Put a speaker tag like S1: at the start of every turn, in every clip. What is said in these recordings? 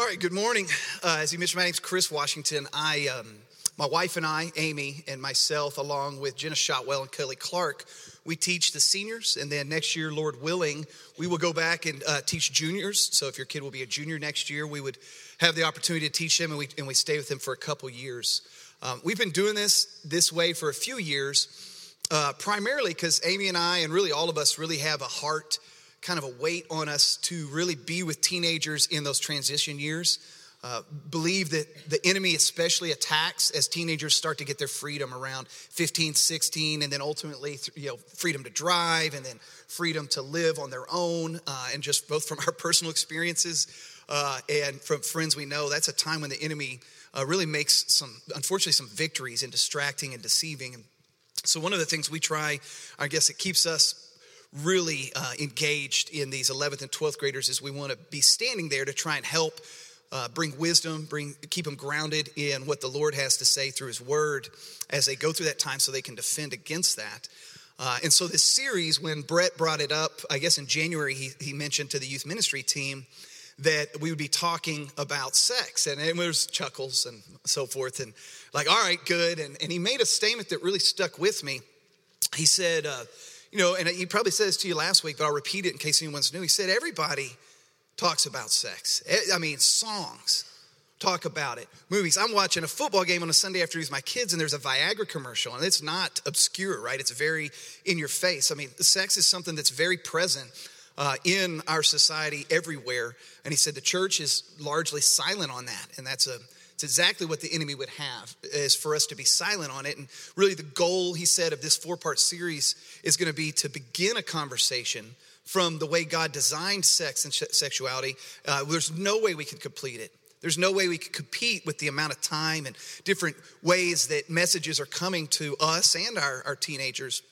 S1: All right, good morning. Uh, as you mentioned, my name's Chris Washington. I, um, my wife and I, Amy and myself, along with Jenna Shotwell and Kelly Clark, we teach the seniors, and then next year, Lord willing, we will go back and uh, teach juniors. So if your kid will be a junior next year, we would have the opportunity to teach them, and we and we stay with them for a couple years. Um, we've been doing this this way for a few years, uh, primarily because Amy and I, and really all of us, really have a heart kind of a weight on us to really be with teenagers in those transition years. Uh, believe that the enemy especially attacks as teenagers start to get their freedom around 15 16 and then ultimately you know freedom to drive and then freedom to live on their own uh, and just both from our personal experiences uh, and from friends we know that's a time when the enemy uh, really makes some unfortunately some victories in distracting and deceiving and so one of the things we try i guess it keeps us really uh, engaged in these 11th and 12th graders is we want to be standing there to try and help uh, bring wisdom, bring keep them grounded in what the Lord has to say through His Word as they go through that time, so they can defend against that. Uh, and so this series, when Brett brought it up, I guess in January, he, he mentioned to the youth ministry team that we would be talking about sex, and it was chuckles and so forth, and like, all right, good. And, and he made a statement that really stuck with me. He said. Uh, you know, and he probably said this to you last week, but I'll repeat it in case anyone's new. He said, everybody talks about sex. I mean, songs talk about it. Movies. I'm watching a football game on a Sunday afternoon with my kids, and there's a Viagra commercial, and it's not obscure, right? It's very in your face. I mean, sex is something that's very present uh, in our society everywhere. And he said the church is largely silent on that, and that's a it's exactly what the enemy would have, is for us to be silent on it. And really, the goal, he said, of this four part series is going to be to begin a conversation from the way God designed sex and sexuality. Uh, there's no way we can complete it. There's no way we can compete with the amount of time and different ways that messages are coming to us and our, our teenagers.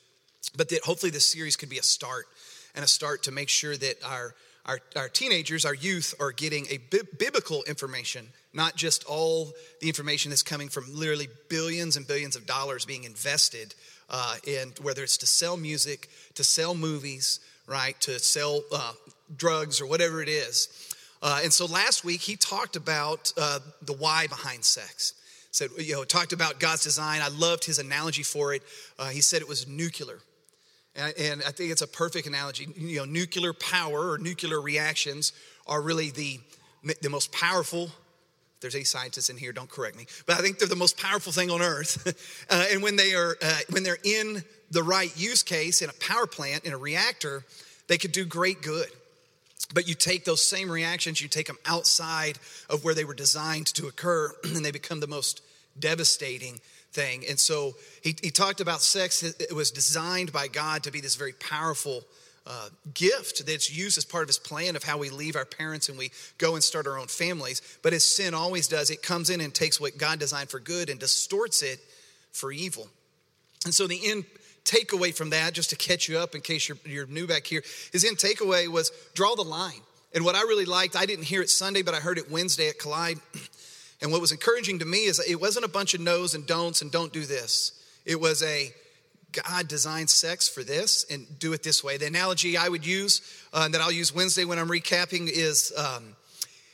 S1: But that hopefully this series could be a start and a start to make sure that our, our, our teenagers, our youth, are getting a bi- biblical information not just all the information that's coming from literally billions and billions of dollars being invested uh, in whether it's to sell music, to sell movies, right, to sell uh, drugs or whatever it is. Uh, and so last week he talked about uh, the why behind sex. Said, you know, talked about God's design. I loved his analogy for it. Uh, he said it was nuclear. And, and I think it's a perfect analogy. You know, nuclear power or nuclear reactions are really the, the most powerful there's any scientists in here, don't correct me. But I think they're the most powerful thing on earth. uh, and when they are uh, when they're in the right use case in a power plant in a reactor, they could do great good. But you take those same reactions, you take them outside of where they were designed to occur, and they become the most devastating thing. And so he, he talked about sex. It was designed by God to be this very powerful uh, gift that's used as part of his plan of how we leave our parents and we go and start our own families. But as sin always does, it comes in and takes what God designed for good and distorts it for evil. And so the end takeaway from that, just to catch you up in case you're, you're new back here, his end takeaway was draw the line. And what I really liked, I didn't hear it Sunday, but I heard it Wednesday at Collide. And what was encouraging to me is it wasn't a bunch of no's and don'ts and don't do this. It was a God designed sex for this and do it this way. The analogy I would use, uh, that I'll use Wednesday when I'm recapping, is um,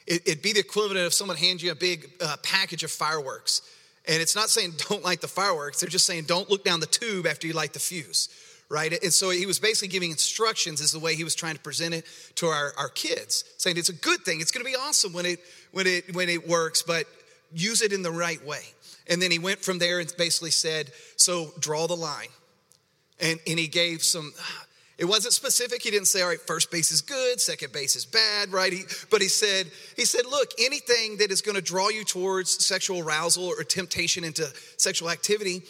S1: it, would be the equivalent of someone hands you a big uh, package of fireworks. And it's not saying don't light the fireworks, they're just saying don't look down the tube after you light the fuse, right? And so he was basically giving instructions, is the way he was trying to present it to our, our kids, saying it's a good thing, it's gonna be awesome when it, when, it, when it works, but use it in the right way. And then he went from there and basically said, so draw the line and, and he gave some, it wasn't specific. He didn't say, all right, first base is good, second base is bad, right? He, but he said, he said, look, anything that is going to draw you towards sexual arousal or temptation into sexual activity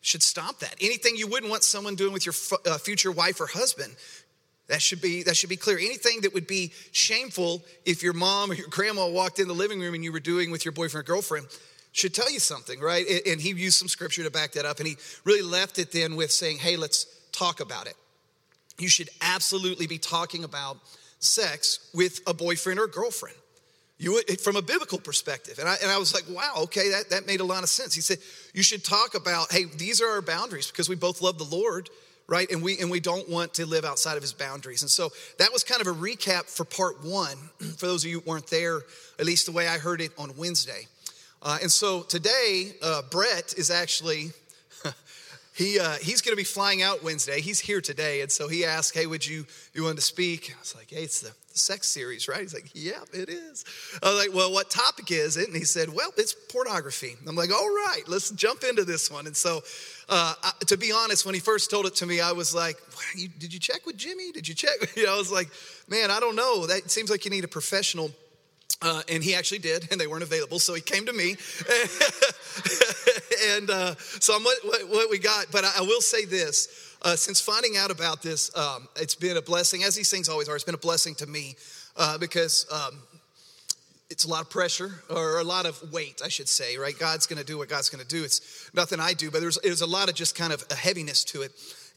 S1: should stop that. Anything you wouldn't want someone doing with your uh, future wife or husband, that should be that should be clear. Anything that would be shameful if your mom or your grandma walked in the living room and you were doing with your boyfriend or girlfriend, should tell you something, right? And he used some scripture to back that up. And he really left it then with saying, hey, let's talk about it. You should absolutely be talking about sex with a boyfriend or girlfriend. You from a biblical perspective. And I, and I was like, wow, okay, that, that made a lot of sense. He said, you should talk about, hey, these are our boundaries because we both love the Lord, right? And we and we don't want to live outside of his boundaries. And so that was kind of a recap for part one. For those of you who weren't there, at least the way I heard it on Wednesday. Uh, and so today, uh, Brett is actually he uh, he's going to be flying out Wednesday. He's here today, and so he asked, "Hey, would you you want to speak?" I was like, "Hey, it's the, the sex series, right?" He's like, "Yeah, it is." I was like, "Well, what topic is it?" And he said, "Well, it's pornography." I'm like, "All right, let's jump into this one." And so, uh, I, to be honest, when he first told it to me, I was like, you, "Did you check with Jimmy? Did you check?" You know, I was like, "Man, I don't know. That seems like you need a professional." Uh, and he actually did, and they weren't available, so he came to me. and uh, so I'm what, what, what, we got. But I, I will say this uh, since finding out about this, um, it's been a blessing, as these things always are, it's been a blessing to me uh, because um, it's a lot of pressure or a lot of weight, I should say, right? God's gonna do what God's gonna do. It's nothing I do, but there's, there's a lot of just kind of a heaviness to it.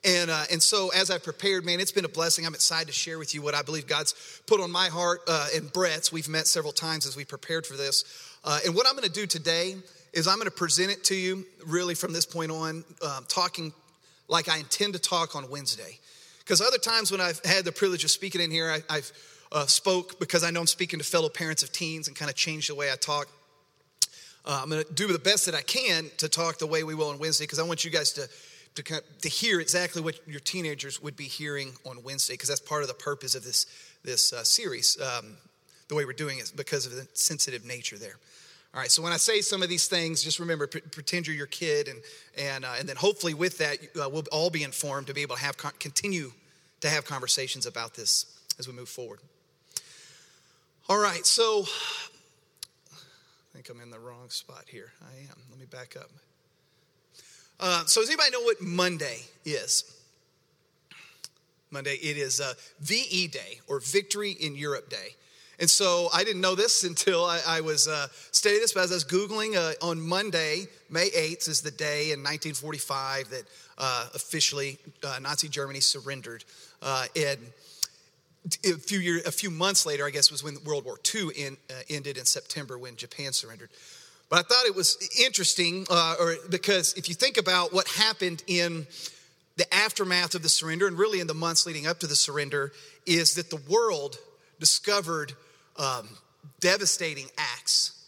S1: And, uh, and so as I prepared, man, it's been a blessing. I'm excited to share with you what I believe God's put on my heart uh, and Brett's. We've met several times as we prepared for this. Uh, and what I'm going to do today is I'm going to present it to you really from this point on, um, talking like I intend to talk on Wednesday. Because other times when I've had the privilege of speaking in here, I, have uh, spoke because I know I'm speaking to fellow parents of teens and kind of changed the way I talk. Uh, I'm going to do the best that I can to talk the way we will on Wednesday because I want you guys to to, kind of, to hear exactly what your teenagers would be hearing on Wednesday, because that's part of the purpose of this, this uh, series, um, the way we're doing it, because of the sensitive nature there. All right, so when I say some of these things, just remember, p- pretend you're your kid, and, and, uh, and then hopefully with that, uh, we'll all be informed to be able to have con- continue to have conversations about this as we move forward. All right, so I think I'm in the wrong spot here. I am. Let me back up. Uh, so, does anybody know what Monday is? Monday, it is uh, VE Day or Victory in Europe Day. And so I didn't know this until I, I was uh, studying this, but as I was Googling uh, on Monday, May 8th is the day in 1945 that uh, officially uh, Nazi Germany surrendered. And a few, year, a few months later, I guess, was when World War II in, ended in September when Japan surrendered. But I thought it was interesting, uh, or because if you think about what happened in the aftermath of the surrender, and really in the months leading up to the surrender, is that the world discovered um, devastating acts,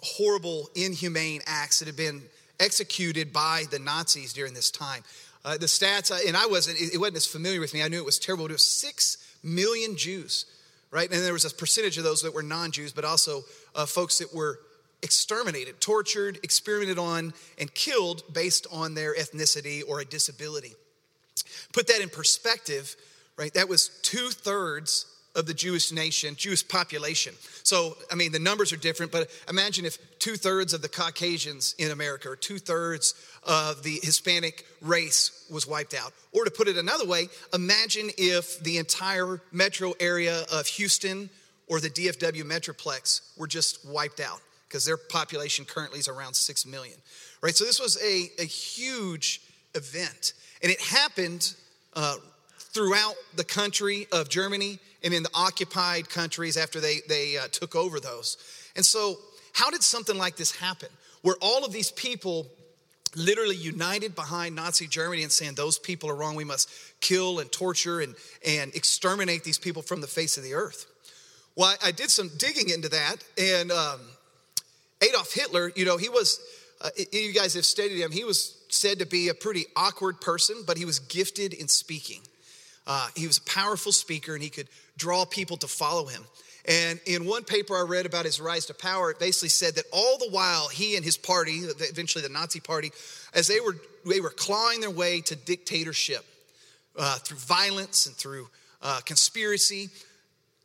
S1: horrible, inhumane acts that had been executed by the Nazis during this time. Uh, the stats, uh, and I wasn't, it wasn't as familiar with me. I knew it was terrible. It was six million Jews, right? And there was a percentage of those that were non-Jews, but also uh, folks that were exterminated, tortured, experimented on, and killed based on their ethnicity or a disability. Put that in perspective, right? That was two thirds of the Jewish nation, Jewish population. So, I mean, the numbers are different, but imagine if two thirds of the Caucasians in America or two thirds of the Hispanic race was wiped out. Or to put it another way, imagine if the entire metro area of Houston or the DFW Metroplex were just wiped out because their population currently is around 6 million, right? So this was a, a huge event. And it happened uh, throughout the country of Germany and in the occupied countries after they, they uh, took over those. And so, how did something like this happen? Where all of these people literally united behind Nazi Germany and saying those people are wrong, we must kill and torture and, and exterminate these people from the face of the earth. Well, I, did some digging into that, and um, Adolf Hitler, you know, he was, uh, you guys have studied him, he was said to be a pretty awkward person, but he was gifted in speaking. Uh, he was a powerful speaker and he could draw people to follow him. And in one paper I read about his rise to power, it basically said that all the while he and his party, eventually the Nazi party, as they were, they were clawing their way to dictatorship uh, through violence and through uh, conspiracy,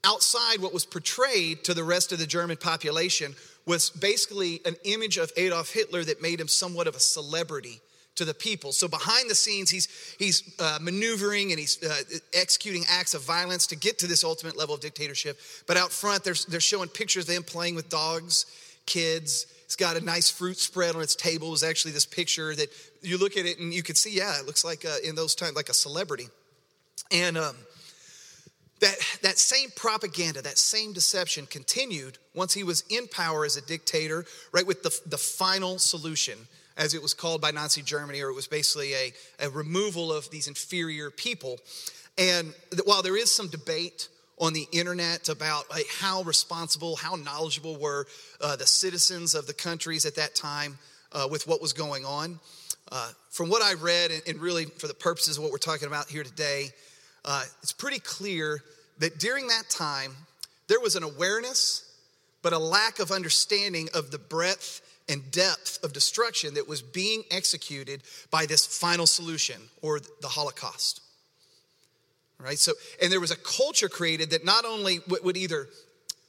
S1: outside what was portrayed to the rest of the German population was basically an image of Adolf Hitler that made him somewhat of a celebrity to the people. So behind the scenes, he's he's uh, maneuvering and he's uh, executing acts of violence to get to this ultimate level of dictatorship. But out front, they're they're showing pictures of him playing with dogs, kids. It's got a nice fruit spread on its table. Is actually this picture that you look at it and you can see, yeah, it looks like uh, in those times like a celebrity. And um, that, that same propaganda, that same deception continued once he was in power as a dictator, right, with the, the final solution. as it was called by Nazi Germany, or it was basically a, a removal of these inferior people. And while there is some debate on the internet about how responsible, how knowledgeable were uh, the citizens of the countries at that time uh, with what was going on, uh, from what I read, and, and, really for the purposes of what we're talking about here today, uh, it's pretty clear that during that time, there was an awareness, but a lack of understanding of the breadth and depth of destruction that was being executed by this final solution or the Holocaust. Right? So, and there was a culture created that not only would either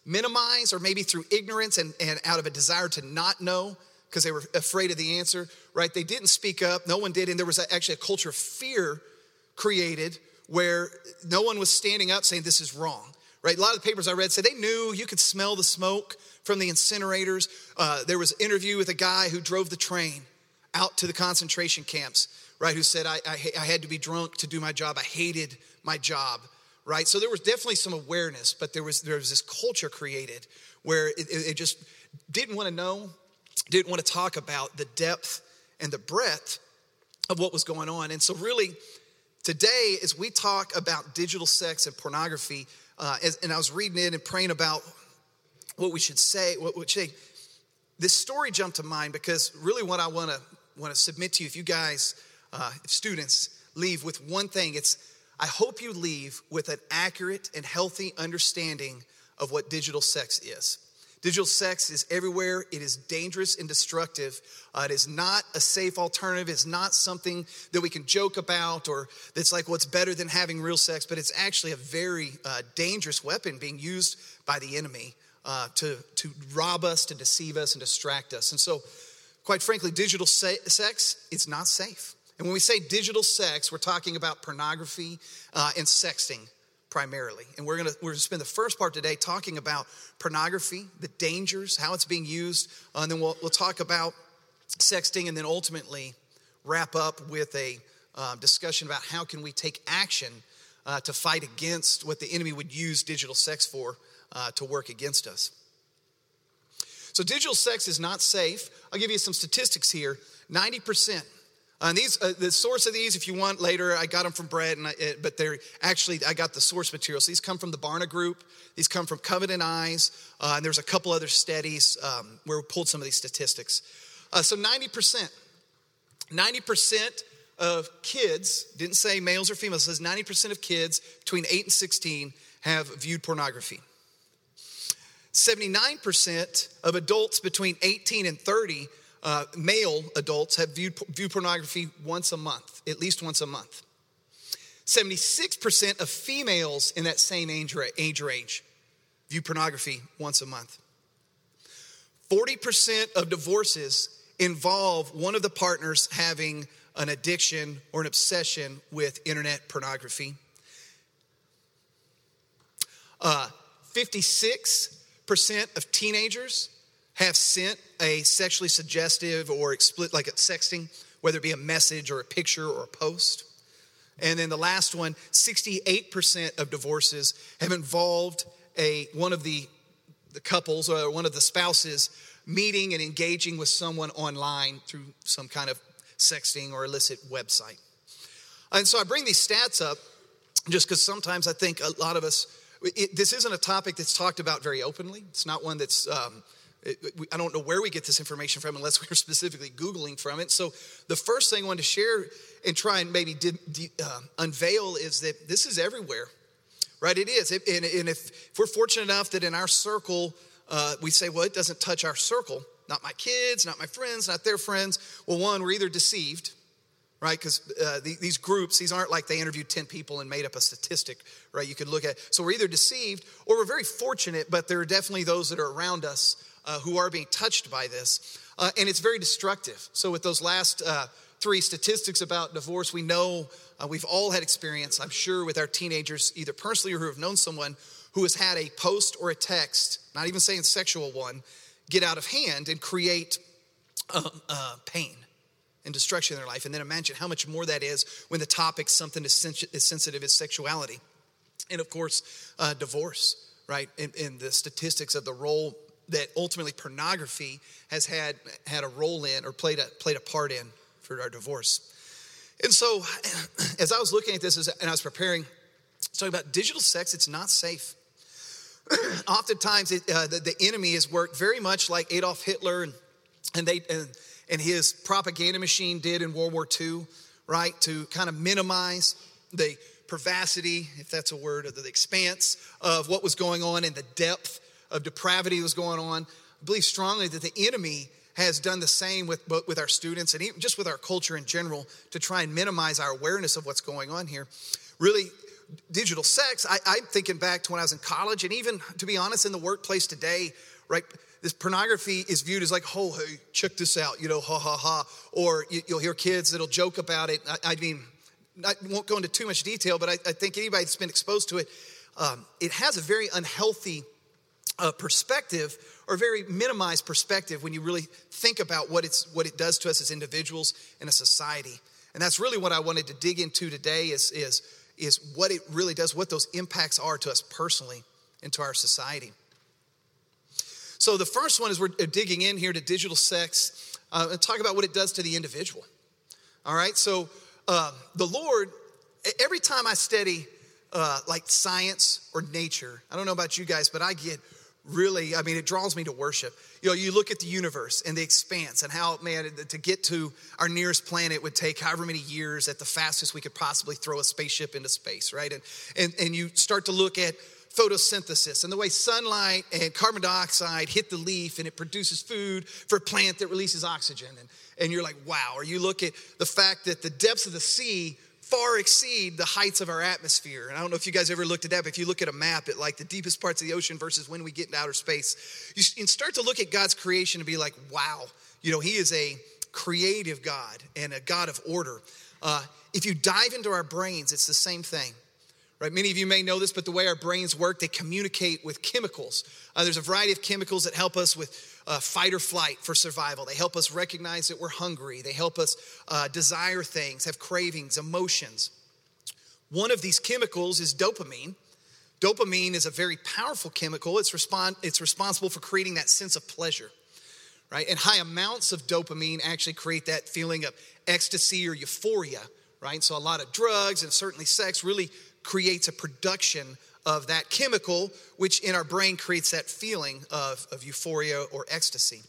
S1: minimize or maybe through ignorance and, and out of a desire to not know because they were afraid of the answer, right? They didn't speak up, no one did, and there was actually a culture of fear created where no one was standing up saying this is wrong, right? A lot of the papers I read said they knew you could smell the smoke from the incinerators. Uh, there was an interview with a guy who drove the train out to the concentration camps, right? Who said, I, I, I had to be drunk to do my job. I hated my job, right? So there was definitely some awareness, but there was, there was this culture created where it, it just didn't want to know, didn't want to talk about the depth and the breadth of what was going on. And so, really, today, as we talk about digital sex and pornography, uh, as, and I was reading it and praying about what we should say, what we should say. This story jumped to mind because really what I want to want to submit to you, if you guys, uh, if students, leave with one thing, it's I hope you leave with an accurate and healthy understanding of what digital sex is. Digital sex is everywhere. It is dangerous and destructive. Uh, it is not a safe alternative. It's not something that we can joke about or that's like what's better than having real sex, but it's actually a very uh, dangerous weapon being used by the enemy uh, to, to rob us, to deceive us, and distract us. And so, quite frankly, digital se- sex, it's not safe. And when we say digital sex, we're talking about pornography uh, and sexting primarily. And we're gonna, we're gonna spend the first part today talking about pornography, the dangers, how it's being used, uh, and then we'll, we'll talk about sexting, and then ultimately wrap up with a uh, discussion about how can we take action uh, to fight against what the enemy would use digital sex for uh, to work against us. So, digital sex is not safe. I'll give you some statistics here 90%. And these, uh, the source of these, if you want later, I got them from Brett, and I, it, but they're actually, I got the source material. So these come from the Barna Group, these come from Covenant Eyes, uh, and there's a couple other studies um, where we pulled some of these statistics. Uh, so 90%, 90% of kids, didn't say males or females, says 90% of kids between 8 and 16 have viewed pornography. 79% of adults between 18 and 30, uh, male adults, have viewed, viewed pornography once a month, at least once a month. 76% of females in that same age, age range view pornography once a month. 40% of divorces involve one of the partners having an addiction or an obsession with internet pornography. Uh, 56 percent of teenagers have sent a sexually suggestive or explicit, like a sexting, whether it be a message or a picture or a post. And then the last one 68% of divorces have involved a, one of the, the couples or one of the spouses meeting and engaging with someone online through some kind of sexting or illicit website. And so I bring these stats up just because sometimes I think a lot of us it, this isn't a topic that's talked about very openly. It's not one that's, um, I don't know where we get this information from unless we're specifically Googling from it. So, the first thing I want to share and try and maybe de, de, uh, unveil is that this is everywhere, right? It is. It, and, and if, if, we're fortunate enough that in our circle, uh, we say, well, it doesn't touch our circle, not my kids, not my friends, not their friends. Well, one, we're either deceived right? Because uh, the, these groups, these aren't like they interviewed 10 people and made up a statistic, right? You could look at. So we're either deceived or we're very fortunate, but there are definitely those that are around us uh, who are being touched by this. Uh, and it's very destructive. So with those last uh, three statistics about divorce, we know uh, we've all had experience, I'm sure, with our teenagers, either personally or who have known someone who has had a post or a text, not even saying sexual one, get out of hand and create um, uh, pain and destruction in their life. And then imagine how much more that is when the topic's something as sensitive as sexuality. And of course, uh, divorce, right? In, in, the statistics of the role that ultimately pornography has had had a role in or played a played a part in for our divorce. And so, as I was looking at this and I was preparing, talking about digital sex, it's not safe. Oftentimes, it, uh, the, the, enemy has worked very much like Adolf Hitler and, and they and, and his propaganda machine did in World War II, right? To kind of minimize the pervasity, if that's a word, of the expanse of what was going on and the depth of depravity that was going on. I believe strongly that the enemy has done the same with, with our students and even just with our culture in general to try and minimize our awareness of what's going on here. Really, digital sex, I, I'm thinking back to when I was in college and even, to be honest, in the workplace today, right? This pornography is viewed as like, oh, hey, check this out, you know, ha ha ha. Or you, will hear kids that'll joke about it. I, I mean, I won't go into too much detail, but I, I think anybody that's been exposed to it, um, it has a very unhealthy uh, perspective or very minimized perspective when you really think about what, it's, what it does to us as individuals and a society. And that's really what I wanted to dig into today is, is, is what it really does, what those impacts are to us personally and to our society. So the first one is we're digging in here to digital sex uh, and talk about what it does to the individual. All right, so uh, the Lord, every time I study uh, like science or nature, I don't know about you guys, but I get really, I mean, it draws me to worship. You know, you look at the universe and the expanse and how, man, to get to our nearest planet would take however many years at the fastest we could possibly throw a spaceship into space, right? And, and, and you start to look at photosynthesis and the way sunlight and carbon dioxide hit the leaf and it produces food for a plant that releases oxygen. And, and you're like, wow. Or you look at the fact that the depths of the sea far exceed the heights of our atmosphere. And I don't know if you guys ever looked at that, but if you look at a map at like the deepest parts of the ocean versus when we get into outer space, you start to look at God's creation and be like, wow, you know, He is a creative God and a God of order. Uh, if you dive into our brains, it's the same thing. Right? Many of you may know this, but the way our brains work, they communicate with chemicals. Uh, there's a variety of chemicals that help us with uh, fight or flight for survival. They help us recognize that we're hungry. They help us uh, desire things, have cravings, emotions. One of these chemicals is dopamine. Dopamine is a very powerful chemical. It's, respond, it's responsible for creating that sense of pleasure, right? And high amounts of dopamine actually create that feeling of ecstasy or euphoria, right? So a lot of drugs and certainly sex really creates a production of that chemical, which in our brain creates that feeling of, of euphoria or ecstasy.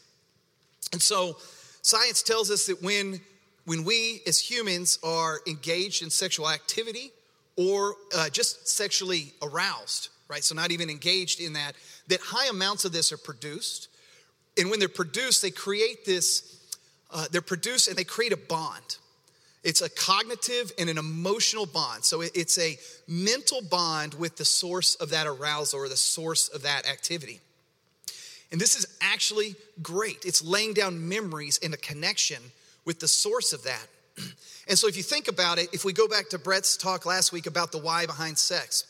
S1: And so, science tells us that when, when we as humans are engaged in sexual activity or uh, just sexually aroused, right? So, not even engaged in that, that high amounts of this are produced. And when they're produced, they create this, uh, they're produced and they create a bond. It's a cognitive and an emotional bond. So it's a mental bond with the source of that arousal or the source of that activity. And this is actually great. It's laying down memories and a connection with the source of that. And so if you think about it, if we go back to Brett's talk last week about the why behind sex,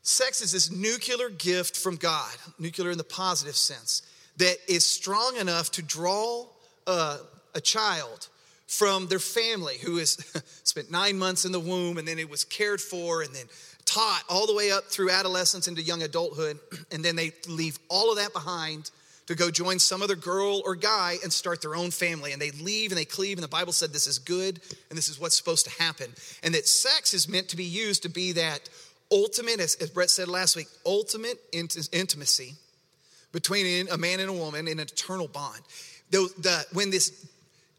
S1: sex is this nuclear gift from God, nuclear in the positive sense, that is strong enough to draw a, a child from their family who has spent nine months in the womb and then it was cared for and then taught all the way up through adolescence into young adulthood. And then they leave all of that behind to go join some other girl or guy and start their own family. And they leave and they cleave. And the Bible said this is good and this is what's supposed to happen. And that sex is meant to be used to be that ultimate, as, as Brett said last week, ultimate int- intimacy between a man and a woman in an eternal bond. The, the, when this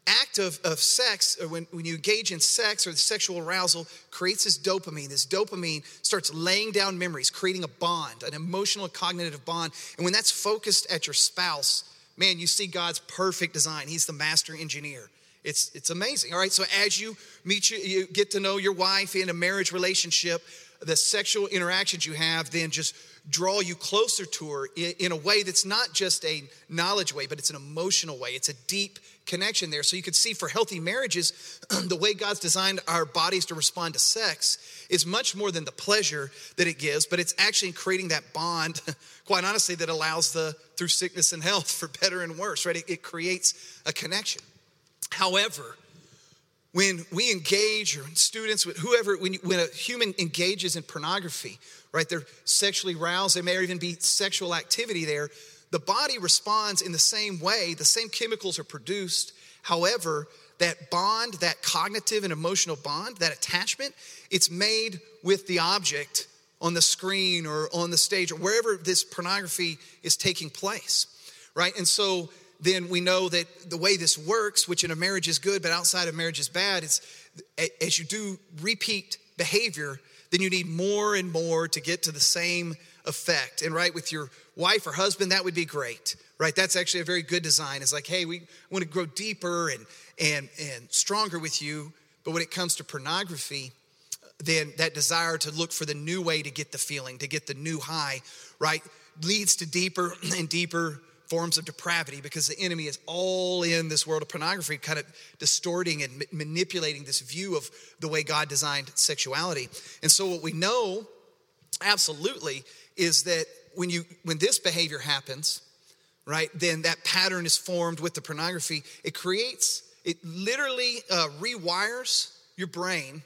S1: act of, of sex, or when, when you engage in sex or the sexual arousal, creates this dopamine. This dopamine starts laying down memories, creating a bond, an emotional cognitive bond. And when that's focused at your spouse, man, you see God's perfect design. He's the master engineer. It's, it's amazing. All right, so as you meet you, you get to know your wife in a marriage relationship, the sexual interactions you have then just draw you closer to her in a way that's not just a knowledge way, but it's an emotional way. It's a deep connection there. So you could see for healthy marriages, the way God's designed our bodies to respond to sex is much more than the pleasure that it gives, but it's actually creating that bond, quite honestly, that allows the through sickness and health for better and worse, right? It, it creates a connection. However, when we engage or students with whoever when, you, when a human engages in pornography right they're sexually aroused there may even be sexual activity there the body responds in the same way, the same chemicals are produced. However, that bond, that cognitive and emotional bond, that attachment, it's made with the object on the screen or on the stage or wherever this pornography is taking place, right? And so then we know that the way this works, which in a marriage is good, but outside of marriage is bad, it's as you do repeat behavior, then you need more and more to get to the same effect. And right with your wife or husband, that would be great, right? That's actually a very good design. It's like, hey, we want to grow deeper and and and stronger with you. But when it comes to pornography, then that desire to look for the new way to get the feeling, to get the new high, right, leads to deeper and deeper forms of depravity because the enemy is all in this world of pornography, kind of distorting and manipulating this view of the way God designed sexuality. And so, what we know absolutely is that when you when this behavior happens, right, then that pattern is formed with the pornography. It creates, it literally uh, rewires your brain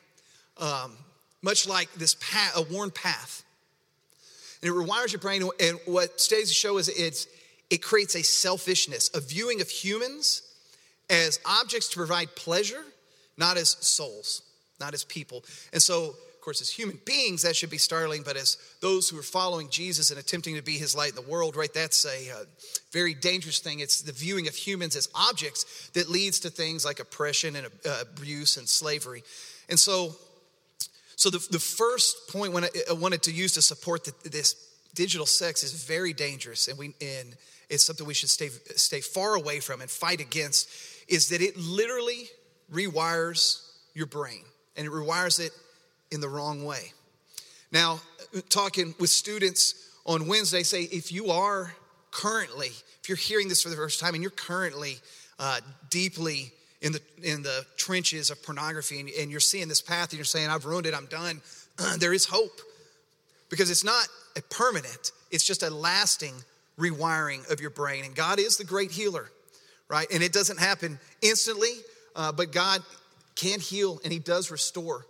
S1: um, much like this path, a worn path. And it rewires your brain. And what stays to show is it's, it creates a selfishness, a viewing of humans as objects to provide pleasure, not as souls, not as people. And so, course, as human beings, that should be startling, but as those who are following Jesus and attempting to be his light in the world, right, that's a uh, very dangerous thing. It's the viewing of humans as objects that leads to things like oppression and uh, abuse and slavery. And so, so, the, the first point when I, I wanted to use to support the, this digital sex is very dangerous, and, we, and it's something we should stay, stay far away from and fight against, is that it literally rewires your brain, and it rewires it in the wrong way. Now, talking with students on Wednesday, say if you are currently, if you're hearing this for the first time and you're currently uh, deeply in the in the trenches of pornography and, and you're seeing this path and you're saying i've ruined it i'm done there is hope. Because it's not a permanent it's just a lasting rewiring of your brain. And god is the great healer right? And it doesn't happen instantly uh, but god can heal and he does restore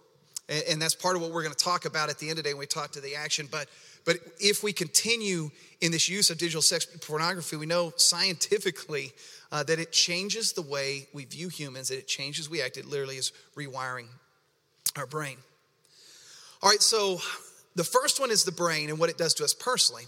S1: and, and that's part of what we're going to talk about at the end of the day when we talk to the action but but if we continue in this use of digital sex pornography we know scientifically uh, that it changes the way we view humans, that it changes we act. It literally is rewiring our brain. All right, so the first one is the brain and what it does to us personally.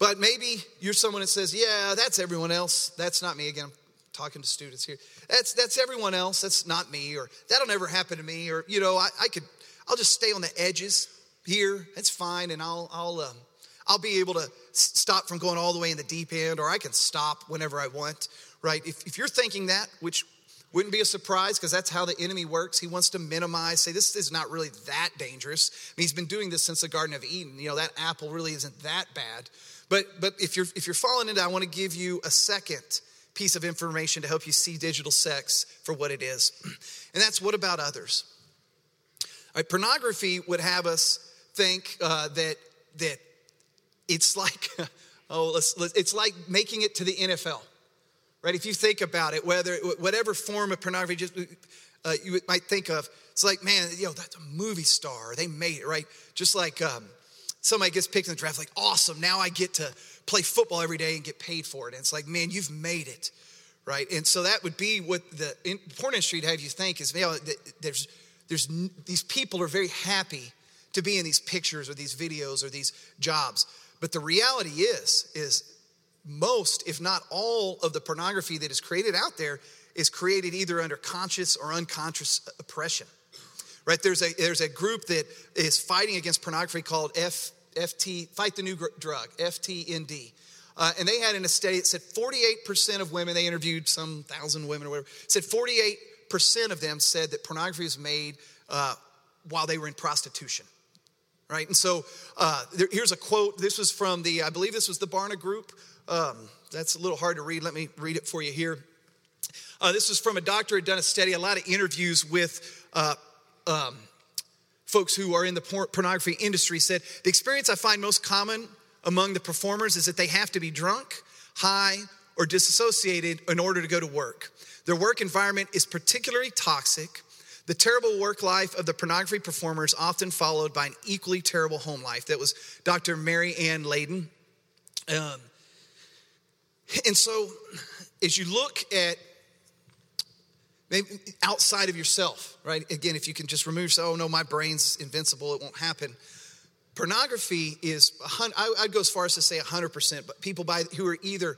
S1: But maybe you're someone that says, yeah, that's everyone else. That's not me. Again, I'm talking to students here. That's, that's everyone else. That's not me. Or that'll never happen to me. Or, you know, I, I could, I'll just stay on the edges here. It's fine. And I'll, I'll, um, I'll be able to stop from going all the way in the deep end, or I can stop whenever I want, right? If, if you're thinking that, which wouldn't be a surprise because that's how the enemy works. He wants to minimize, say, this is not really that dangerous. I mean, he's been doing this since the Garden of Eden. You know, that apple really isn't that bad. But, but if, you're, if you're falling into I want to give you a second piece of information to help you see digital sex for what it is. And that's what about others? Right, pornography would have us think uh, that, that it's like, oh, let's, let's, it's like making it to the NFL, right? If you think about it, whether whatever form of pornography just, uh, you might think of, it's like, man, you know, that's a movie star. They made it, right? Just like um, somebody gets picked in the draft, like, awesome, now I get to play football every day and get paid for it. And it's like, man, you've made it, right? And so that would be what the porn industry have you think is, you know, there's, there's, these people are very happy to be in these pictures or these videos or these jobs. But the reality is, is most, if not all, of the pornography that is created out there is created either under conscious or unconscious oppression. Right? There's a there's a group that is fighting against pornography called F, FT Fight the New Drug FTND. Uh, and they had in a study it said 48% of women they interviewed some thousand women or whatever said 48% of them said that pornography was made uh, while they were in prostitution right? And so uh, there, here's a quote. This was from the, I believe this was the Barna Group. Um, that's a little hard to read. Let me read it for you here. Uh, this was from a doctor who had done a study, a lot of interviews with uh, um, folks who are in the por- pornography industry. Said the experience I find most common among the performers is that they have to be drunk, high, or disassociated in order to go to work. Their work environment is particularly toxic the terrible work life of the pornography performer is often followed by an equally terrible home life. That was Dr. Mary Ann Layden. Um, And so, as you look at maybe outside of yourself, right? Again, if you can just remove, oh no, my brain's invincible, it won't happen. Pornography is, I'd go as far as to say 100%, but people by, who are either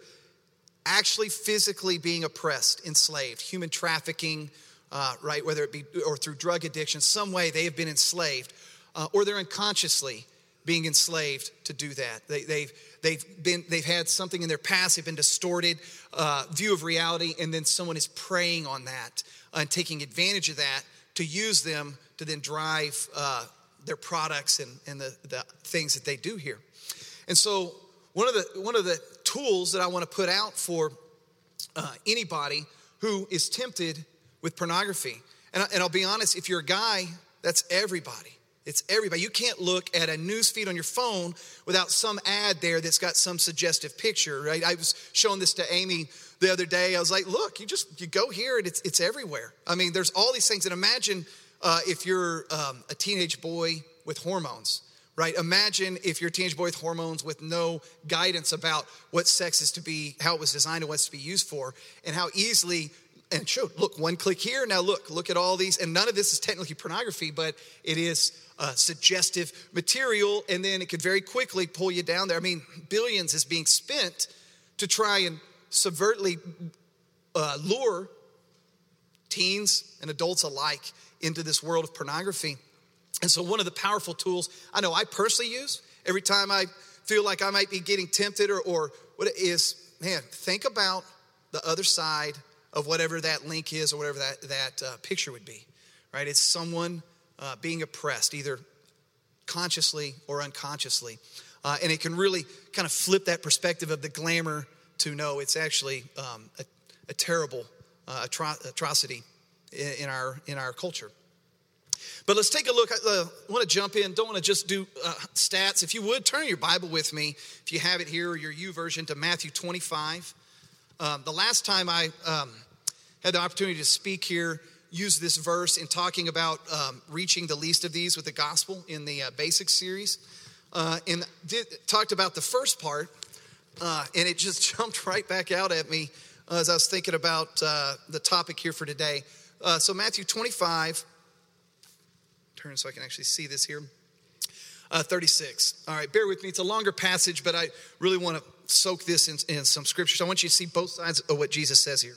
S1: actually physically being oppressed, enslaved, human trafficking, uh, right, whether it be or through drug addiction, some way they have been enslaved, uh, or they're unconsciously being enslaved to do that. They, they've, they've, been, they've had something in their past, they've been distorted uh, view of reality, and then someone is preying on that and taking advantage of that to use them to then drive uh, their products and, and the, the things that they do here. And so, one of the, one of the tools that I want to put out for uh, anybody who is tempted with pornography, and, I, and I'll be honest, if you're a guy, that's everybody. It's everybody. You can't look at a news feed on your phone without some ad there that's got some suggestive picture, right? I was showing this to Amy the other day. I was like, look, you just you go here and it's it's everywhere. I mean, there's all these things. And imagine uh, if you're um, a teenage boy with hormones, right? Imagine if you're a teenage boy with hormones with no guidance about what sex is to be, how it was designed and what it's to be used for, and how easily and show look one click here now look look at all these and none of this is technically pornography but it is uh, suggestive material and then it could very quickly pull you down there i mean billions is being spent to try and subvertly uh, lure teens and adults alike into this world of pornography and so one of the powerful tools i know i personally use every time i feel like i might be getting tempted or, or what it is man think about the other side of whatever that link is or whatever that, that uh, picture would be, right? It's someone uh, being oppressed, either consciously or unconsciously. Uh, and it can really kind of flip that perspective of the glamour to no, it's actually um, a, a, terrible uh, atro- atrocity in, in, our, in our culture. But let's take a look. I uh, want to jump in. Don't want to just do uh, stats. If you would, turn your Bible with me, if you have it here, or your YouVersion, to Matthew 25. Um, the last time I um, had the opportunity to speak here, use this verse in talking about um, reaching the least of these with the gospel in the uh, basic series, uh, and did, talked about the first part, uh, and it just jumped right back out at me as I was thinking about uh, the topic here for today. Uh, so Matthew 25, turn so I can actually see this here. Uh, 36. All right, bear with me. It's a longer passage, but I really want to soak this in, in some scriptures. I want you to see both sides of what Jesus says here.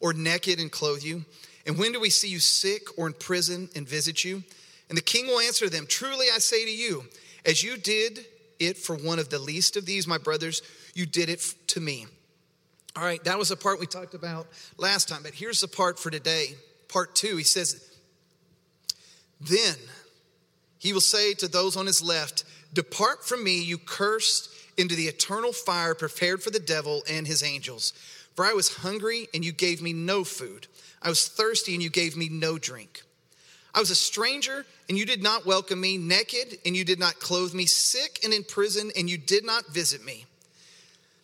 S1: or naked and clothe you? And when do we see you sick or in prison and visit you? And the king will answer them, Truly I say to you, as you did it for one of the least of these, my brothers, you did it to me. All right, that was the part we talked about last time, but here's the part for today. Part two, he says, Then he will say to those on his left, Depart from me, you cursed, into the eternal fire prepared for the devil and his angels. For I was hungry, and you gave me no food. I was thirsty, and you gave me no drink. I was a stranger, and you did not welcome me, naked, and you did not clothe me, sick and in prison, and you did not visit me.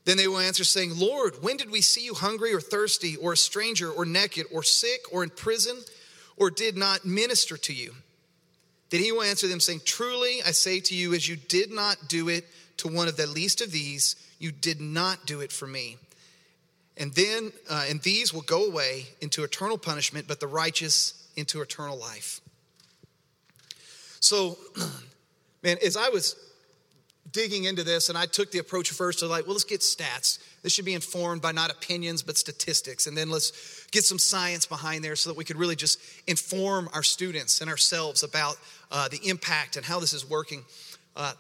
S1: Then they will answer, saying, Lord, when did we see you hungry or thirsty, or a stranger, or naked, or sick, or in prison, or did not minister to you? Then he will answer them, saying, Truly I say to you, as you did not do it to one of the least of these, you did not do it for me. And then, uh, and these will go away into eternal punishment, but the righteous into eternal life. So, man, as I was digging into this, and I took the approach first to like, well, let's get stats. This should be informed by not opinions, but statistics. And then let's get some science behind there so that we could really just inform our students and ourselves about uh, the impact and how this is working. Uh,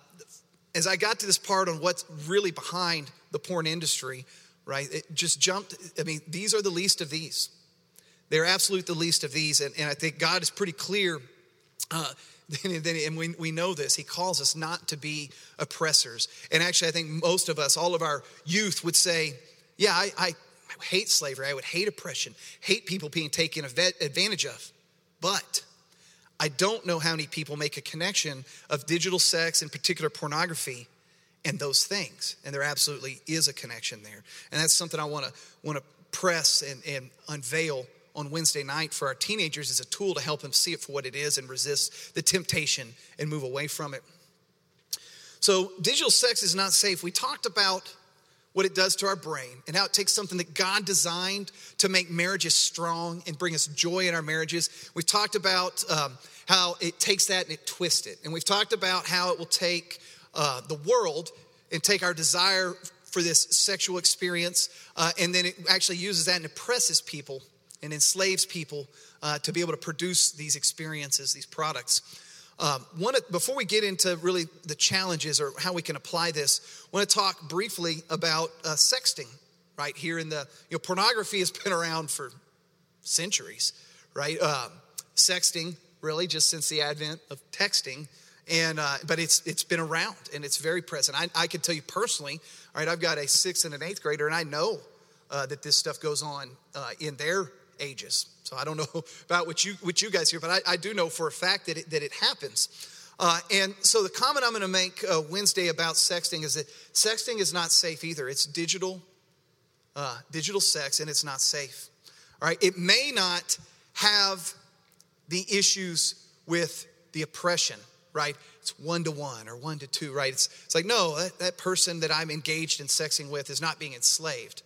S1: as I got to this part on what's really behind the porn industry, right, it just jumped. I mean, these are the least of these. They're absolute the least of these. And, and I think God is pretty clear uh, and we, we know this, he calls us not to be oppressors. And actually, I think most of us, all of our youth would say, Yeah, I, I hate slavery. I would hate oppression, hate people being taken advantage of. But I don't know how many people make a connection of digital sex, in particular pornography, and those things. And there absolutely is a connection there. And that's something I want to want to press and, and unveil on Wednesday night for our teenagers as a tool to help them see it for what it is and resist the temptation and move away from it. So, digital sex is not safe. We talked about what it does to our brain and how it takes something that God designed to make marriages strong and bring us joy in our marriages. We've talked about um, how it takes that and it twists it. And we've talked about how it will take uh, the world and take our desire for this sexual experience, uh, and then it actually uses that and oppresses people and enslaves people uh, to be able to produce these experiences, these products. Um, one, before we get into really the challenges or how we can apply this, I want to talk briefly about uh, sexting. Right here in the you know, pornography has been around for centuries, right? Um, sexting really just since the advent of texting, and uh, but it's it's been around and it's very present. I, I can tell you personally. All right, I've got a sixth and an eighth grader, and I know uh, that this stuff goes on uh, in their ages. So I don't know about what you what you guys hear, but I, I do know for a fact that it, that it happens. Uh, and so the comment I'm going to make uh, Wednesday about sexting is that sexting is not safe either. It's digital, uh, digital sex, and it's not safe. All right, it may not have the issues with the oppression. Right, it's one to one or one to two. Right, it's it's like no, that, that person that I'm engaged in sexing with is not being enslaved.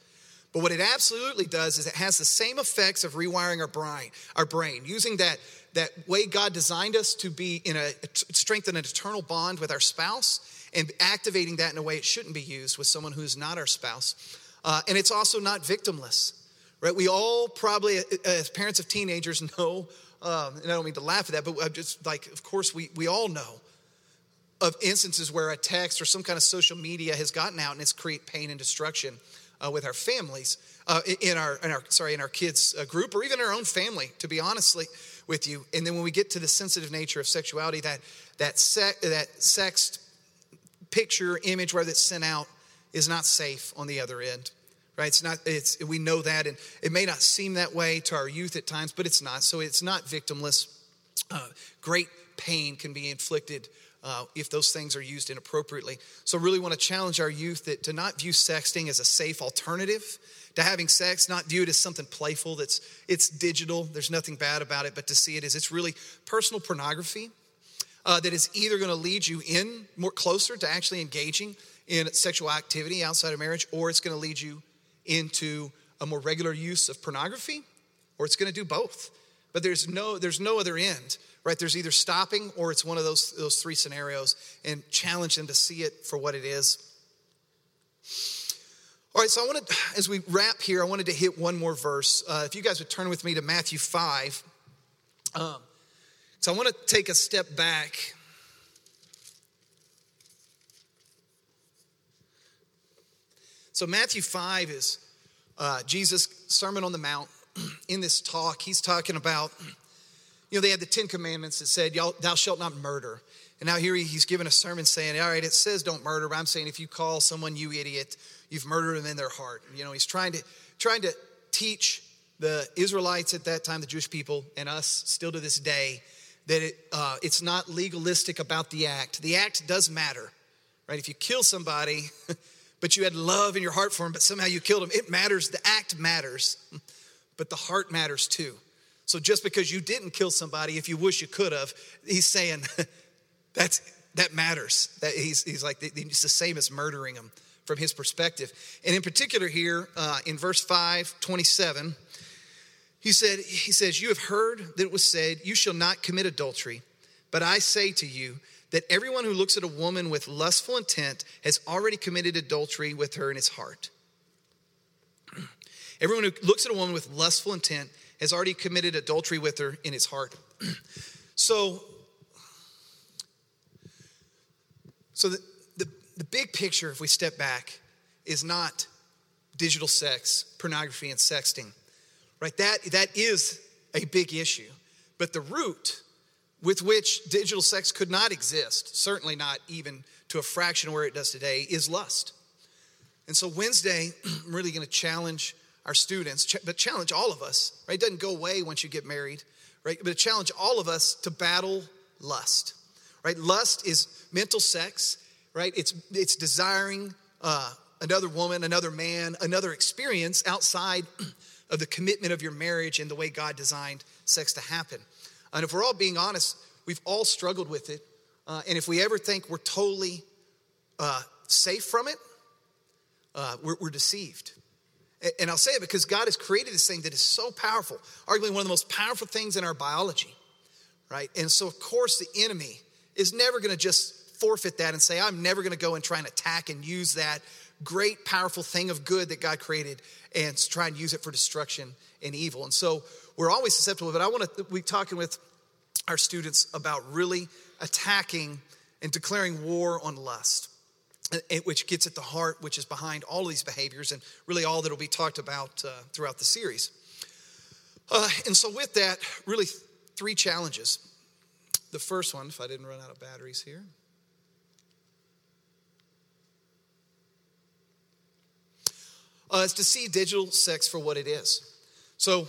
S1: But what it absolutely does is it has the same effects of rewiring our brain, our brain, using that, that way God designed us to be in a strengthen an eternal bond with our spouse and activating that in a way it shouldn't be used with someone who's not our spouse. Uh, and it's also not victimless, right? We all probably, as parents of teenagers, know, um, and I don't mean to laugh at that, but I'm just like, of course, we, we all know of instances where a text or some kind of social media has gotten out and it's create pain and destruction uh, with our families, uh, in our in our sorry in our kids uh, group, or even our own family. To be honestly with you, and then when we get to the sensitive nature of sexuality, that that sex that sex picture image where that's sent out is not safe on the other end right it's not it's we know that and it may not seem that way to our youth at times but it's not so it's not victimless uh, great pain can be inflicted uh, if those things are used inappropriately. So, really want to challenge our youth that to not view sexting as a safe alternative to having sex, not view it as something playful that's it's digital. There's nothing bad about it, but to see it as it's really personal pornography uh, that is either going to lead you in more closer to actually engaging in sexual activity outside of marriage, or it's going to lead you into a more regular use of pornography, or it's going to do both. But there's no there's no other end right? There's either stopping or it's one of those, those three scenarios and challenge them to see it for what it is. All right, so I wanted, as we wrap here, I wanted to hit one more verse. Uh, if you guys would turn with me to Matthew 5. Um, so I want to take a step back. So, Matthew 5 is uh, Jesus' Sermon on the Mount. In this talk, he's talking about you know, they had the Ten Commandments that said, Thou shalt not murder. And now here he's giving a sermon saying, All right, it says don't murder, but I'm saying if you call someone you idiot, you've murdered them in their heart. You know, he's trying to trying to teach the Israelites at that time, the Jewish people, and us still to this day, that it, uh, it's not legalistic about the act. The act does matter, right? If you kill somebody, but you had love in your heart for him, but somehow you killed him. it matters. The act matters, but the heart matters too. So just because you didn't kill somebody, if you wish you could have, he's saying that's that matters. That he's, he's like it's the same as murdering them from his perspective. And in particular here uh, in verse 5, 27, he said, he says, You have heard that it was said, You shall not commit adultery. But I say to you that everyone who looks at a woman with lustful intent has already committed adultery with her in his heart. Everyone who looks at a woman with lustful intent has already committed adultery with her in his heart. so, so the, the, the big picture, if we step back, is not digital sex, pornography, and sexting, right? That, that is a big issue. But the root, with which digital sex could not exist, certainly not even to a fraction where it does today, is lust. And so Wednesday, I'm really going to challenge our students, but challenge all of us, right? It doesn't go away once you get married, right? But challenge all of us to battle lust, right? Lust is mental sex, right? It's, it's desiring uh, another woman, another man, another experience outside of the commitment of your marriage and the way God designed sex to happen. And if we're all being honest, we've all struggled with it. Uh, and if we ever think we're totally uh, safe from it, uh, we're, we're, deceived. And I'll say it because God has created this thing that is so powerful, arguably one of the most powerful things in our biology, right? And so, of course, the enemy is never going to just forfeit that and say, I'm never going to go and try and attack and use that great, powerful thing of good that God created and try and use it for destruction and evil. And so we're always susceptible, but I want to be talking with our students about really attacking and declaring war on lust, which gets at the heart, which is behind all of these behaviors and really all that will be talked about uh, throughout the series. Uh, and so, with that, really three challenges. The first one, if I didn't run out of batteries here. uh, is to see digital sex for what it is. So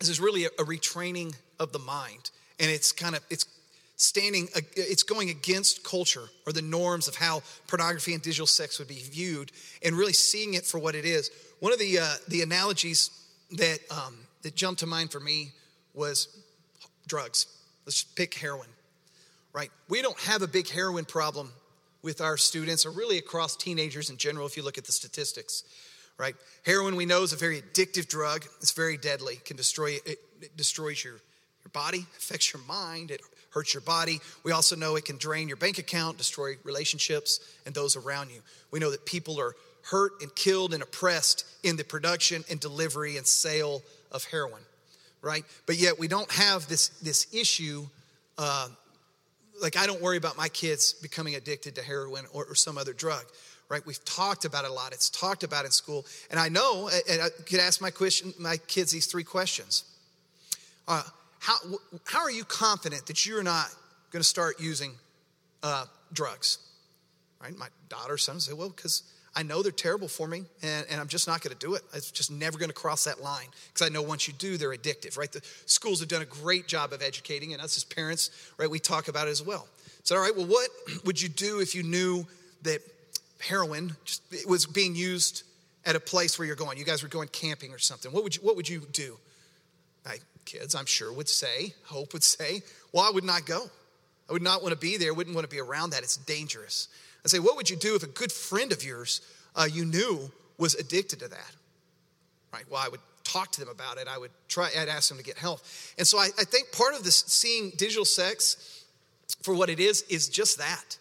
S1: this is really a, a retraining of the mind, and it's kind of it's standing it's going against culture or the norms of how pornography and digital sex would be viewed, and really seeing it for what it is. One of the uh, the analogies that um, that jumped to mind for me was drugs. Let's pick heroin, right? We don't have a big heroin problem with our students or really across teenagers in general if you look at the statistics right? Heroin, we know, is a very addictive drug. It's very deadly. It can destroy it, it destroys your, your body, affects your mind, it hurts your body. We also know it can drain your bank account, destroy relationships and those around you. We know that people are hurt and killed and oppressed in the production and delivery and sale of heroin, right? But yet we don't have this, this issue. Uh, like, I don't worry about my kids becoming addicted to heroin or, or some other drug right? We've talked about it a lot. It's talked about in school. And I know, and I could ask my, question, my kids these three questions. Uh, how, how are you confident that you're not going to start using uh, drugs? Right? My daughter, son say, well, because I know they're terrible for me and, and I'm just not going to do it. It's just never going to cross that line because I know once you do, they're addictive, right? The schools have done a great job of educating, and us as parents, right, we talk about it as well. So, all right, well, what would you do if you knew that heroin just, it was being used at a place where you're going. You guys were going camping or something. What would you, what would you do? My kids, I'm sure, would say, Hope would say, well, I would not go. I would not want to be there, wouldn't want to be around that. It's dangerous. I say, what would you do if a good friend of yours uh, you knew was addicted to that? Right? Well, I would talk to them about it. I would try, I'd ask them to get help. And so I, I think part of this seeing digital sex for what it is is just that.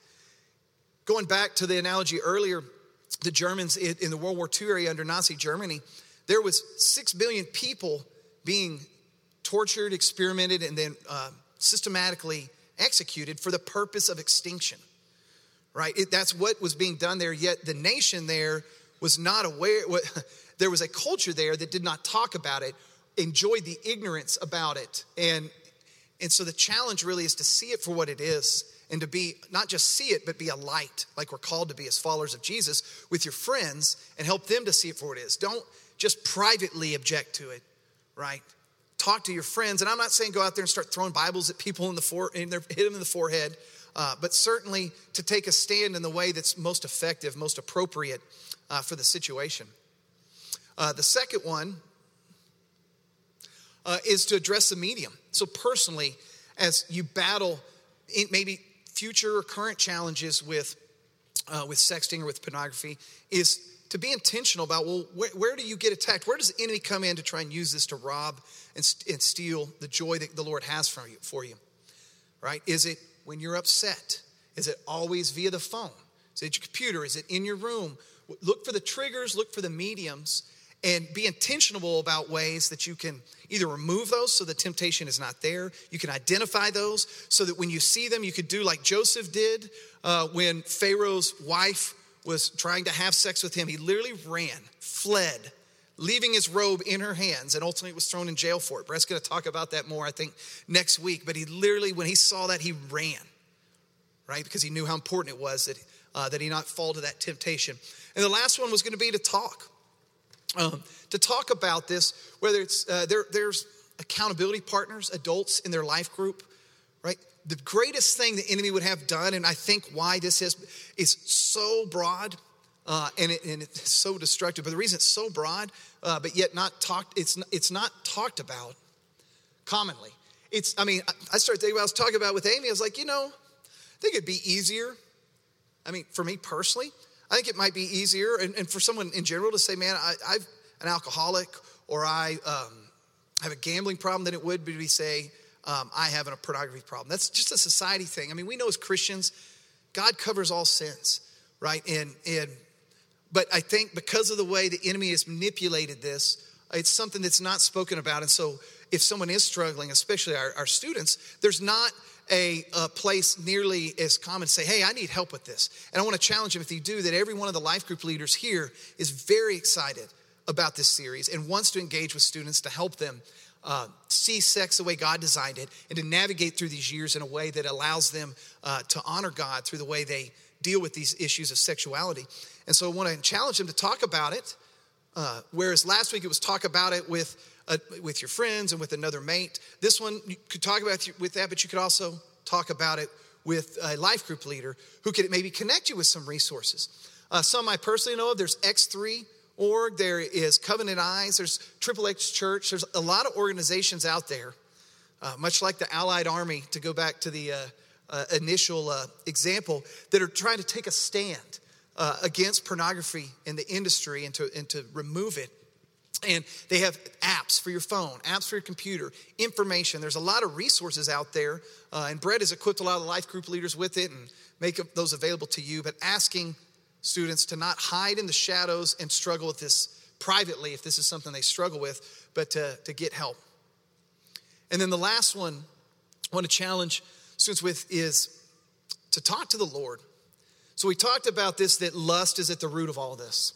S1: Going back to the analogy earlier, the Germans in the World War II area under Nazi Germany, there was six billion people being tortured, experimented, and then uh, systematically executed for the purpose of extinction. Right? It, that's what was being done there. Yet the nation there was not aware. What, there was a culture there that did not talk about it, enjoyed the ignorance about it, and and so the challenge really is to see it for what it is and to be not just see it, but be a light, like we're called to be as followers of Jesus with your friends and help them to see it for what it is. Don't just privately object to it, right? Talk to your friends. And I'm not saying go out there and start throwing Bibles at people in the fore, in their, hit them in the forehead, uh, but certainly to take a stand in the way that's most effective, most appropriate uh, for the situation. Uh, the second one uh, is to address the medium. So, personally, as you battle maybe future or current challenges with, uh, with sexting or with pornography is to be intentional about well where, where, do you get attacked? Where does the enemy come in to try and use this to rob and, and steal the joy that the lord has for you, for you? Right? Is it when you're upset? Is it always via the phone? Is it your computer? Is it in your room? Look for the triggers look for the mediums and be intentional about ways that you can either remove those so the temptation is not there. You can identify those so that when you see them, you could do like Joseph did uh, when Pharaoh's wife was trying to have sex with him. He literally ran, fled, leaving his robe in her hands and ultimately was thrown in jail for it. Brett's going to talk about that more, I think, next week. But he literally, when he saw that, he ran, right? Because he knew how important it was that, uh, that he not fall to that temptation. And the last one was going to be to talk. Um, to talk about this, whether it's uh, there, there's accountability partners, adults in their life group, right? The greatest thing the enemy would have done, and I think why this is, is so broad uh, and, it, and, it's so destructive. But the reason it's so broad, uh, but yet not talked, it's, it's not talked about commonly. It's, I mean, I started thinking I was talking about with Amy, I was like, you know, I think it'd be easier. I mean, for me personally, I think it might be easier, and, and for someone in general to say, man, I, am an alcoholic or I um, have a gambling problem than it would be to say, um, I have a pornography problem. That's just a society thing. I mean, we know as Christians, God covers all sins, right? And, and but I think because of the way the enemy has manipulated this, it's something that's not spoken about. And so if someone is struggling, especially our, our students, there's not a, a, place nearly as common to say, hey, I need help with this. And I want to challenge them if you do, that every one of the life group leaders here is very excited about this series and wants to engage with students to help them uh, see sex the way God designed it and to navigate through these years in a way that allows them uh, to honor God through the way they deal with these issues of sexuality. And so I want to challenge them to talk about it. Uh, whereas last week it was talk about it with, uh, with your friends and with another mate. This one, you could talk about with that, but you could also talk about it with a life group leader who could maybe connect you with some resources. Uh, some I personally know of, there's X3 org, there is Covenant Eyes, there's Triple X Church, there's a lot of organizations out there, uh, much like the Allied Army, to go back to the uh, uh, initial uh, example, that are trying to take a stand uh, against pornography in the industry and to, and to remove it. And they have apps for your phone, apps for your computer, information. There's a lot of resources out there. Uh, and Brett has equipped a lot of life group leaders with it and make those available to you. But asking students to not hide in the shadows and struggle with this privately if this is something they struggle with, but to, to get help. And then the last one I want to challenge students with is to talk to the Lord. So we talked about this that lust is at the root of all this,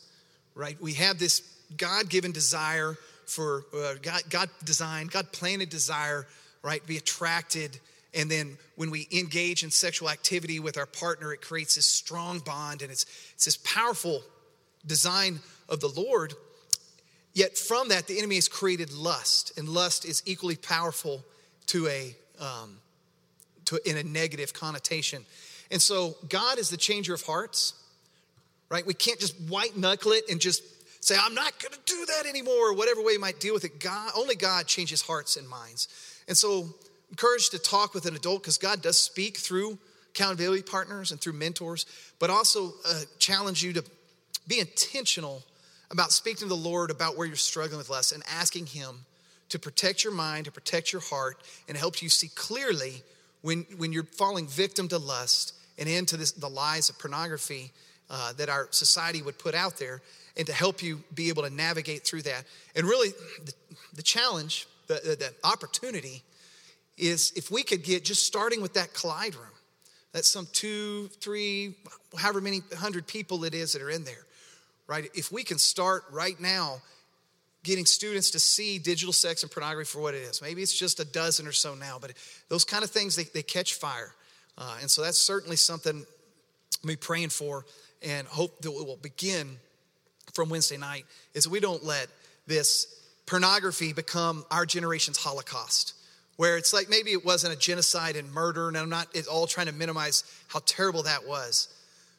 S1: right? We have this God given desire for uh, God, God designed, God planted desire, right? Be attracted. And then when we engage in sexual activity with our partner, it creates this strong bond and it's, it's this powerful design of the Lord. Yet from that, the enemy has created lust, and lust is equally powerful to a um, to, in a negative connotation. And so God is the changer of hearts, right? We can't just white knuckle it and just say, I'm not going to do that anymore, or whatever way you might deal with it. God, only God changes hearts and minds. And so, encouraged to talk with an adult because God does speak through accountability partners and through mentors, but also uh, challenge you to be intentional about speaking to the Lord about where you're struggling with lust and asking Him to protect your mind, to protect your heart, and help you see clearly when, when you're falling victim to lust and into this, the lies of pornography uh, that our society would put out there, and to help you be able to navigate through that. And really, the, the challenge, the, the, the opportunity is if we could get just starting with that collide room, that's some two, three, however many hundred people it is that are in there, right? If we can start right now getting students to see digital sex and pornography for what it is. Maybe it's just a dozen or so now, but those kind of things, they, they catch fire. Uh, and so that's certainly something I'm praying for and hope that it will begin from Wednesday night is we don't let this pornography become our generation's Holocaust, where it's like maybe it wasn't a genocide and murder, and I'm not at all trying to minimize how terrible that was.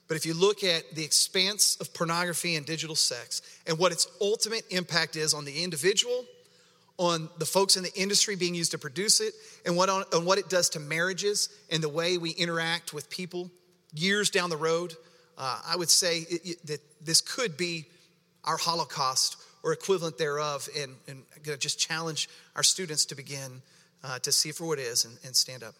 S1: But if you look at the expanse of pornography and digital sex and what its ultimate impact is on the individual, on the folks in the industry being used to produce it, and what, on, on what it does to marriages and the way we interact with people years down the road, uh, I would say it, it, that this could be our Holocaust or equivalent thereof, and, and I'm going to just challenge our students to begin uh, to see for what it is and, and stand up.